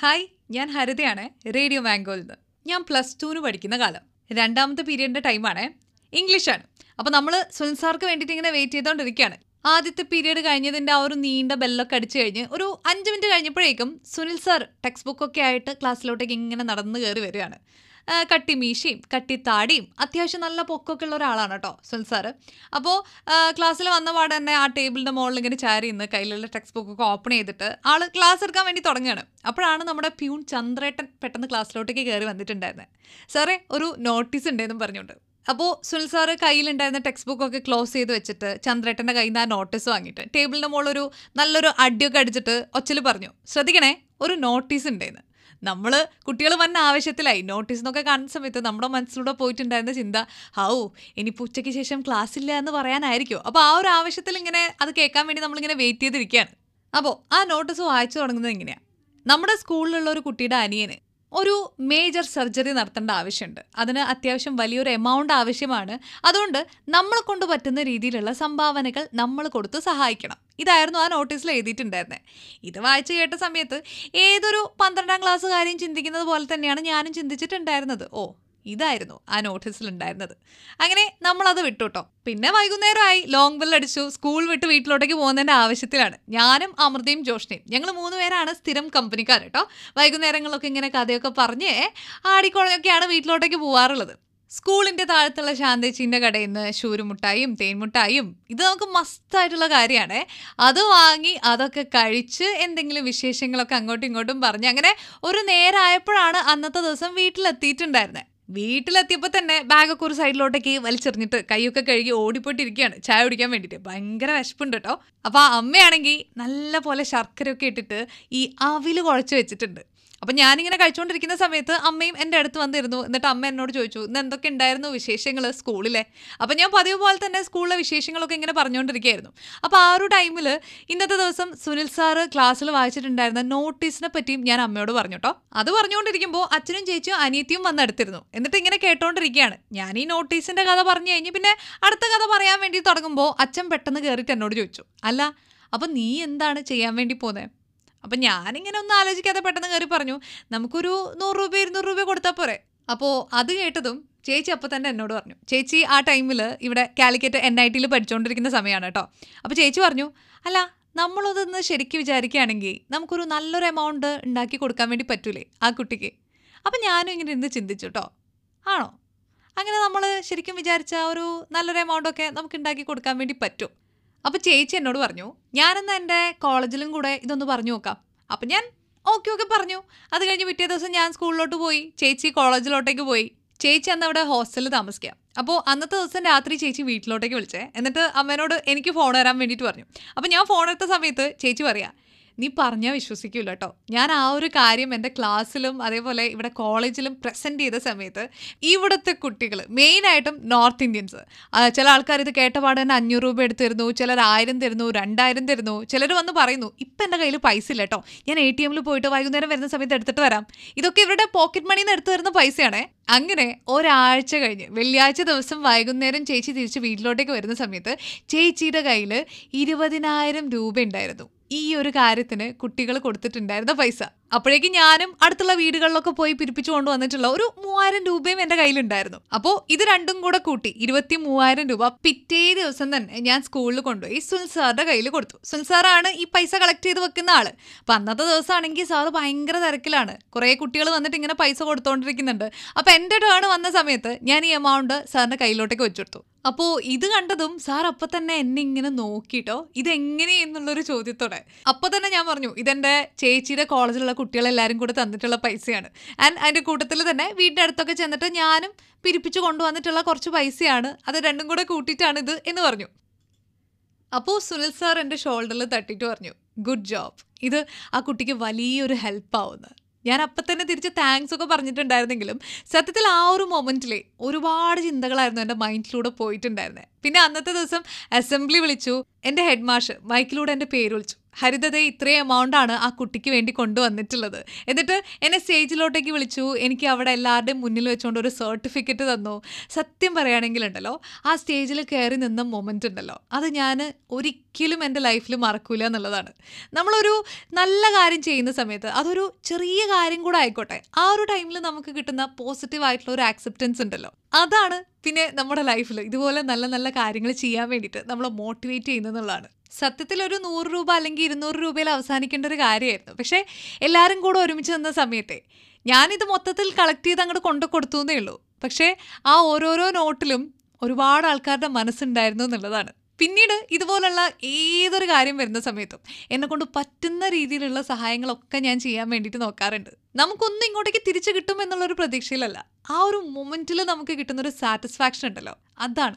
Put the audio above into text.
Hi ഞാൻ ഹരിതയാണ് radio മാംഗോയിൽ നിന്ന് ഞാൻ പ്ലസ് ടുവിന് പഠിക്കുന്ന കാലം. രണ്ടാമത്തെ പീരീഡിന്റെ ടൈമാണ് ഇംഗ്ലീഷാണ്. അപ്പോൾ നമ്മൾ സുനിൽ സാർക്ക് വേണ്ടിയിട്ട് ഇങ്ങനെ വെയിറ്റ് ചെയ്തുകൊണ്ടിരിക്കുകയാണ് ആദ്യത്തെ പീരീഡ് കഴിഞ്ഞതിന്റെ ആ ഒരു നീണ്ട ബെല്ലൊക്കെ അടിച്ചു കഴിഞ്ഞ് ഒരു അഞ്ച് മിനിറ്റ് കഴിഞ്ഞപ്പോഴേക്കും സുനിൽ സാർ ടെക്സ്റ്റ് ബുക്കൊക്കെ ആയിട്ട് ക്ലാസ്സിലോട്ടേക്ക് ഇങ്ങനെ നടന്ന് കയറി വരികയാണ്. ആ, കട്ടിത്താടിയും അത്യാവശ്യം നല്ല പൊക്കമൊക്കെ ഉള്ള ഒരാളാണ് കേട്ടോ സുനിൽ സാറ് അപ്പോൾ ക്ലാസ്സിൽ വന്ന പാടെ തന്നെ ആ ടേബിളിന്റെ മുകളിൽ ഇങ്ങനെ ചാരി ഇന്ന് കയ്യിലുള്ള ടെക്സ്റ്റ് ബുക്കൊക്കെ ഓപ്പൺ ചെയ്തിട്ട് ആൾ ക്ലാസ് എടുക്കാൻ വേണ്ടി തുടങ്ങുകയാണ് അപ്പോഴാണ് നമ്മുടെ പ്യൂൺ ചന്ദ്രേട്ടൻ പെട്ടെന്ന് ക്ലാസ്സിലോട്ടേക്ക് കയറി വന്നിട്ടുണ്ടായിരുന്നത് സാറേ ഒരു നോട്ടീസ് ഉണ്ടെന്നും പറഞ്ഞുകൊണ്ട്. അപ്പോൾ സുനിൽ സാറ് കയ്യിലുണ്ടായിരുന്ന ടെക്സ്റ്റ് ബുക്കൊക്കെ ക്ലോസ് ചെയ്ത് വെച്ചിട്ട് ചന്ദ്രേട്ടന്റെ കയ്യിൽ നിന്ന് ആ നോട്ടീസ് വാങ്ങിയിട്ട് ടേബിളിന്റെ മുകളിൽ ഒരു നല്ലൊരു അടിയൊക്കെ അടിച്ചിട്ട് ഒച്ചൽ പറഞ്ഞു ശ്രദ്ധിക്കണേ ഒരു നോട്ടീസ് ഉണ്ടെന്ന്. നമ്മൾ കുട്ടികൾ വന്ന ആവശ്യത്തിലായി നോട്ടീസ് എന്നൊക്കെ കാണുന്ന സമയത്ത് നമ്മുടെ മനസ്സിലൂടെ പോയിട്ടുണ്ടായിരുന്ന ചിന്ത ഹൗ ഇനിയിപ്പോൾ ഉച്ചയ്ക്ക് ശേഷം ക്ലാസ് ഇല്ല എന്ന് പറയാനായിരിക്കും. അപ്പോൾ ആ ഒരു ആവശ്യത്തിൽ ഇങ്ങനെ അത് കേൾക്കാൻ വേണ്ടി നമ്മളിങ്ങനെ വെയിറ്റ് ചെയ്തിരിക്കുകയാണ്. അപ്പോൾ ആ നോട്ടീസ് വായിച്ചു തുടങ്ങുന്നത് എങ്ങനെയാണ് നമ്മുടെ സ്കൂളിലുള്ള ഒരു കുട്ടിയുടെ അനിയന് ഒരു മേജർ സർജറി നടത്തേണ്ട ആവശ്യമുണ്ട്. അതിന് അത്യാവശ്യം വലിയൊരു എമൗണ്ട് ആവശ്യമാണ്. അതുകൊണ്ട് നമ്മളെ കൊണ്ട് പറ്റുന്ന രീതിയിലുള്ള സംഭാവനകൾ നമ്മൾ കൊടുത്ത് സഹായിക്കണം. ഇതായിരുന്നു ആ നോട്ടീസിൽ എഴുതിയിട്ടുണ്ടായിരുന്നത് ഇത് വായിച്ചു കേട്ട സമയത്ത് ഏതൊരു പന്ത്രണ്ടാം ക്ലാസ്സുകാരെയും ചിന്തിക്കുന്നത് പോലെ തന്നെയാണ് ഞാനും ചിന്തിച്ചിട്ടുണ്ടായിരുന്നത്. ഓ ഇതായിരുന്നു ആ നോട്ടീസിൽ ഉണ്ടായിരുന്നത് അങ്ങനെ നമ്മളത് വിട്ടു കേട്ടോ പിന്നെ വൈകുന്നേരമായി ലോങ് ബെൽ അടിച്ചു സ്കൂൾ വിട്ട് വീട്ടിലോട്ടേക്ക് പോകുന്നതിന്റെ ആവശ്യത്തിലാണ്. ഞാനും അമൃതയും ജോഷ്നയും. ഞങ്ങൾ മൂന്ന് പേരാണ് സ്ഥിരം കമ്പനിക്കാർ കേട്ടോ വൈകുന്നേരങ്ങളിലൊക്കെ ഇങ്ങനെ കഥയൊക്കെ പറഞ്ഞ് ആടിക്കുളഞ്ഞൊക്കെയാണ് വീട്ടിലോട്ടേക്ക് പോകാറുള്ളത് സ്കൂളിന്റെ താഴത്തുള്ള ശാന്തേച്ചിന്റെ കടയിൽ നിന്ന് ശൂരുമുട്ടായും തേൻമുട്ടായും ഇത് നമുക്ക് മസ്തായിട്ടുള്ള കാര്യമാണ്. അത് വാങ്ങി അതൊക്കെ കഴിച്ച് എന്തെങ്കിലും വിശേഷങ്ങളൊക്കെ അങ്ങോട്ടും ഇങ്ങോട്ടും പറഞ്ഞ് അങ്ങനെ ഒരു നേരമായപ്പോഴാണ് അന്നത്തെ ദിവസം വീട്ടിലെത്തിയിട്ടുണ്ടായിരുന്നത് വീട്ടിലെത്തിയപ്പോൾ തന്നെ ബാഗൊക്കെ ഒരു സൈഡിലോട്ടേക്ക് വലിച്ചെറിഞ്ഞിട്ട് കൈയൊക്കെ കഴുകി ഓടിപ്പോയിട്ടിരിക്കുകയാണ്. ചായ കുടിക്കാൻ വേണ്ടിയിട്ട്. ഭയങ്കര വിശപ്പുണ്ട് കേട്ടോ. അപ്പോൾ ആ അമ്മയാണെങ്കിൽ നല്ല പോലെ ശർക്കരയൊക്കെ ഇട്ടിട്ട് ഈ അവിൽ കുഴച്ച് വെച്ചിട്ടുണ്ട്. അപ്പം ഞാനിങ്ങനെ കഴിച്ചുകൊണ്ടിരിക്കുന്ന സമയത്ത് അമ്മയും എന്റെ അടുത്ത് വന്നിരുന്നു. എന്നിട്ട് അമ്മ എന്നോട് ചോദിച്ചു ഇന്ന് എന്തൊക്കെ ഉണ്ടായിരുന്നു വിശേഷങ്ങൾ സ്കൂളിലെ? അപ്പം ഞാൻ പതിവ് പോലെ തന്നെ സ്കൂളിലെ വിശേഷങ്ങളൊക്കെ ഇങ്ങനെ പറഞ്ഞുകൊണ്ടിരിക്കുകയായിരുന്നു അപ്പോൾ ആ ഒരു ടൈമിൽ ഇന്നത്തെ ദിവസം സുനിൽ സാറ് ക്ലാസ്സിൽ വായിച്ചിട്ടുണ്ടായിരുന്ന നോട്ടീസിനെ പറ്റിയും ഞാൻ അമ്മയോട് പറഞ്ഞു കേട്ടോ അത് പറഞ്ഞുകൊണ്ടിരിക്കുമ്പോൾ അച്ഛനും ചേച്ചിയും അനിയത്തിയും വന്നെടുത്തിരുന്നു എന്നിട്ട് ഇങ്ങനെ കേട്ടോണ്ടിരിക്കുകയാണ്. ഞാൻ ഈ നോട്ടീസിന്റെ കഥ പറഞ്ഞു കഴിഞ്ഞ് പിന്നെ അടുത്ത കഥ പറയാൻ വേണ്ടി തുടങ്ങുമ്പോൾ അച്ഛൻ പെട്ടെന്ന് കയറിയിട്ട് എന്നോട് ചോദിച്ചു അല്ല അപ്പം നീ എന്താണ് ചെയ്യാൻ വേണ്ടി പോകുന്നത് അപ്പം ഞാനിങ്ങനെ ഒന്നും ആലോചിക്കാതെ പെട്ടെന്ന് കയറി പറഞ്ഞു നമുക്കൊരു നൂറ് രൂപ ഇരുന്നൂറ് രൂപ കൊടുത്താൽ പോരെ. അപ്പോൾ അത് കേട്ടതും ചേച്ചി അപ്പോൾ തന്നെ എന്നോട് പറഞ്ഞു ചേച്ചി ആ ടൈമിൽ ഇവിടെ കാലിക്കറ്റ് എൻ ഐ ടിയിൽ പഠിച്ചുകൊണ്ടിരിക്കുന്ന സമയമാണ് കേട്ടോ അപ്പോൾ ചേച്ചി പറഞ്ഞു അല്ല നമ്മളതൊന്ന് ശരിക്കും വിചാരിക്കുകയാണെങ്കിൽ നമുക്കൊരു നല്ലൊരു എമൗണ്ട് ഉണ്ടാക്കി കൊടുക്കാൻ വേണ്ടി പറ്റൂലേ ആ കുട്ടിക്ക്. അപ്പം ഞാനും ഇങ്ങനെ ഇരുന്ന് ചിന്തിച്ചു കേട്ടോ ആണോ? അങ്ങനെ നമ്മൾ ശരിക്കും വിചാരിച്ച ഒരു നല്ലൊരു എമൗണ്ടൊക്കെ നമുക്ക് ഉണ്ടാക്കി കൊടുക്കാൻ വേണ്ടി പറ്റും. അപ്പോൾ ചേച്ചി എന്നോട് പറഞ്ഞു ഞാനെന്ന് എന്റെ കോളേജിലും കൂടെ ഇതൊന്ന് പറഞ്ഞു നോക്കാം. അപ്പം ഞാൻ ഓക്കെ ഓക്കെ പറഞ്ഞു. അത് കഴിഞ്ഞ് പിറ്റേ ദിവസം ഞാൻ സ്കൂളിലോട്ട് പോയി. ചേച്ചി കോളേജിലോട്ടേക്ക് പോയി. ചേച്ചി അന്ന് അവിടെ ഹോസ്റ്റലിൽ താമസിക്കാം. അപ്പോൾ അന്നത്തെ ദിവസം രാത്രി ചേച്ചി വീട്ടിലോട്ടേക്ക് വിളിച്ചേ. എന്നിട്ട് അമ്മേനോട് എനിക്ക് ഫോൺ വരാൻ വേണ്ടിയിട്ട് പറഞ്ഞു. അപ്പോൾ ഞാൻ ഫോൺ എടുത്ത സമയത്ത് ചേച്ചി പറയാ നീ പറഞ്ഞാൽ വിശ്വസിക്കൂല കേട്ടോ ഞാൻ ആ ഒരു കാര്യം എന്റെ ക്ലാസ്സിലും അതേപോലെ ഇവിടെ കോളേജിലും പ്രസന്റ് ചെയ്ത സമയത്ത് ഇവിടുത്തെ കുട്ടികൾ മെയിനായിട്ടും നോർത്ത് ഇന്ത്യൻസ് ചില ആൾക്കാർ ഇത് കേട്ടപാട് തന്നെ അഞ്ഞൂറ് രൂപ എടുത്തിരുന്നു ചിലർ ആയിരം തരുന്നു രണ്ടായിരം തരുന്നു. ചിലർ വന്ന് പറയുന്നു ഇപ്പം എന്റെ കയ്യിൽ പൈസ ഇല്ല കേട്ടോ ഞാൻ എ ടി എമ്മിൽ പോയിട്ട് വൈകുന്നേരം വരുന്ന സമയത്ത് എടുത്തിട്ട് വരാം. ഇതൊക്കെ ഇവരുടെ പോക്കറ്റ് മണിയിൽ നിന്ന് എടുത്തു തരുന്ന പൈസയാണേ. അങ്ങനെ ഒരാഴ്ച കഴിഞ്ഞ് വെള്ളിയാഴ്ച ദിവസം വൈകുന്നേരം ചേച്ചി തിരിച്ച് വീട്ടിലോട്ടേക്ക് വരുന്ന സമയത്ത് ചേച്ചിയുടെ കയ്യിൽ ഇരുപതിനായിരം രൂപ ഉണ്ടായിരുന്നു. ഈ ഒരു കാര്യത്തിന് കുട്ടികൾ കൊടുത്തിട്ടുണ്ടായിരുന്ന പൈസ. അപ്പോഴേക്കും ഞാനും അടുത്തുള്ള വീടുകളിലൊക്കെ പോയി പിരിപ്പിച്ചു കൊണ്ടുവന്നിട്ടുള്ള ഒരു മൂവായിരം രൂപയും എന്റെ കയ്യിലുണ്ടായിരുന്നു. അപ്പോൾ ഇത് രണ്ടും കൂടെ കൂട്ടി ഇരുപത്തി മൂവായിരം രൂപ പിറ്റേ ദിവസം തന്നെ ഞാൻ സ്കൂളിൽ കൊണ്ടുപോയി സുൽസാറിന്റെ കയ്യിൽ കൊടുത്തു. സുൽസാറാണ് ഈ പൈസ കളക്ട് ചെയ്ത് വെക്കുന്ന ആൾ. അപ്പം അന്നത്തെ ദിവസമാണെങ്കിൽ സാറ് ഭയങ്കര തിരക്കിലാണ്. കുറേ കുട്ടികൾ വന്നിട്ട് ഇങ്ങനെ പൈസ കൊടുത്തോണ്ടിരിക്കുന്നുണ്ട്. അപ്പം എന്റെ ടേൺ വന്ന സമയത്ത് ഞാൻ ഈ എമൗണ്ട് സാറിന്റെ കയ്യിലോട്ടേക്ക് വെച്ചെടുത്തു. അപ്പോൾ ഇത് കണ്ടതും സാർ അപ്പം തന്നെ എന്നെ ഇങ്ങനെ നോക്കിയിട്ടോ ഇതെങ്ങനെ എന്നുള്ളൊരു ചോദ്യത്തോടെ. അപ്പോൾ തന്നെ ഞാൻ പറഞ്ഞു ഇതെന്റെ ചേച്ചിയുടെ കോളേജിലുള്ള കുട്ടികളെല്ലാവരും കൂടെ തന്നിട്ടുള്ള പൈസയാണ്. ആൻഡ് അതിന്റെ കൂട്ടത്തിൽ തന്നെ വീടിന്റെ അടുത്തൊക്കെ ചെന്നിട്ട് ഞാനും പിരിപ്പിച്ച് കൊണ്ടുവന്നിട്ടുള്ള കുറച്ച് പൈസയാണ്. അത് രണ്ടും കൂടെ കൂട്ടിയിട്ടാണ് ഇത് എന്ന് പറഞ്ഞു. അപ്പോൾ സുനിൽ സാർ എന്റെ ഷോൾഡറിൽ തട്ടിയിട്ട് പറഞ്ഞു ഗുഡ് ജോബ് ഇത് ആ കുട്ടിക്ക് വലിയൊരു ഹെൽപ്പാവുന്നത് ഞാൻ അപ്പം തന്നെ തിരിച്ച് താങ്ക്സ് ഒക്കെ പറഞ്ഞിട്ടുണ്ടായിരുന്നെങ്കിലും സത്യത്തിൽ ആ ഒരു മൊമെന്റിലെ ഒരുപാട് ചിന്തകളായിരുന്നു എന്റെ മൈൻഡിലൂടെ പോയിട്ടുണ്ടായിരുന്നത് പിന്നെ അന്നത്തെ ദിവസം അസംബ്ലി വിളിച്ചു എന്റെ ഹെഡ് മാഷ് മൈക്കിലൂടെ എന്റെ പേര് വിളിച്ചു. ഹരിതതെ ഇത്രയും എമൗണ്ട് ആണ് ആ കുട്ടിക്ക് വേണ്ടി കൊണ്ടുവന്നിട്ടുള്ളത്. എന്നിട്ട് എന്നെ സ്റ്റേജിലോട്ടേക്ക് വിളിച്ചു. എനിക്ക് അവിടെ എല്ലാവരുടെയും മുന്നിൽ വെച്ചുകൊണ്ട് ഒരു സർട്ടിഫിക്കറ്റ് തന്നു. സത്യം പറയുകയാണെങ്കിലുണ്ടല്ലോ ആ സ്റ്റേജിൽ കയറി നിന്ന മൊമെന്റ് ഉണ്ടല്ലോ. അത് ഞാൻ ഒരിക്കലും എന്റെ ലൈഫിൽ മറക്കൂല എന്നുള്ളതാണ്. നമ്മളൊരു നല്ല കാര്യം ചെയ്യുന്ന സമയത്ത് അതൊരു ചെറിയ കാര്യം കൂടെ ആയിക്കോട്ടെ. ആ ഒരു ടൈമിൽ നമുക്ക് കിട്ടുന്ന പോസിറ്റീവ് ആയിട്ടുള്ള ഒരു ആക്സെപ്റ്റൻസ് ഉണ്ടല്ലോ. അതാണ് പിന്നെ നമ്മുടെ ലൈഫിൽ ഇതുപോലെ നല്ല നല്ല കാര്യങ്ങൾ ചെയ്യാൻ വേണ്ടിയിട്ട് നമ്മളെ മോട്ടിവേറ്റ് ചെയ്യുന്നതെന്നുള്ളതാണ് സത്യത്തിൽ ഒരു നൂറ് രൂപ അല്ലെങ്കിൽ ഇരുന്നൂറ് രൂപയിൽ അവസാനിക്കേണ്ട ഒരു കാര്യമായിരുന്നു. പക്ഷേ എല്ലാവരും കൂടെ ഒരുമിച്ച് നിന്ന സമയത്തെ ഞാനിത് മൊത്തത്തിൽ കളക്ട് ചെയ്ത് അങ്ങോട്ട് കൊണ്ടു കൊടുത്തു എന്നേ ഉള്ളൂ. പക്ഷേ ആ ഓരോരോ നോട്ടിലും ഒരുപാട് ആൾക്കാരുടെ മനസ്സുണ്ടായിരുന്നു എന്നുള്ളതാണ്. പിന്നീട് ഇതുപോലുള്ള ഏതൊരു കാര്യം വരുന്ന സമയത്തും എന്നെ കൊണ്ട് പറ്റുന്ന രീതിയിലുള്ള സഹായങ്ങളൊക്കെ ഞാൻ ചെയ്യാൻ വേണ്ടിയിട്ട് നോക്കാറുണ്ട്. നമുക്കൊന്നും ഇങ്ങോട്ടേക്ക് തിരിച്ചു കിട്ടും എന്നുള്ളൊരു പ്രതീക്ഷയിലല്ല. ആ ഒരു മൊമെന്റിൽ നമുക്ക് കിട്ടുന്നൊരു സാറ്റിസ്ഫാക്ഷൻ ഉണ്ടല്ലോ. അതാണ്.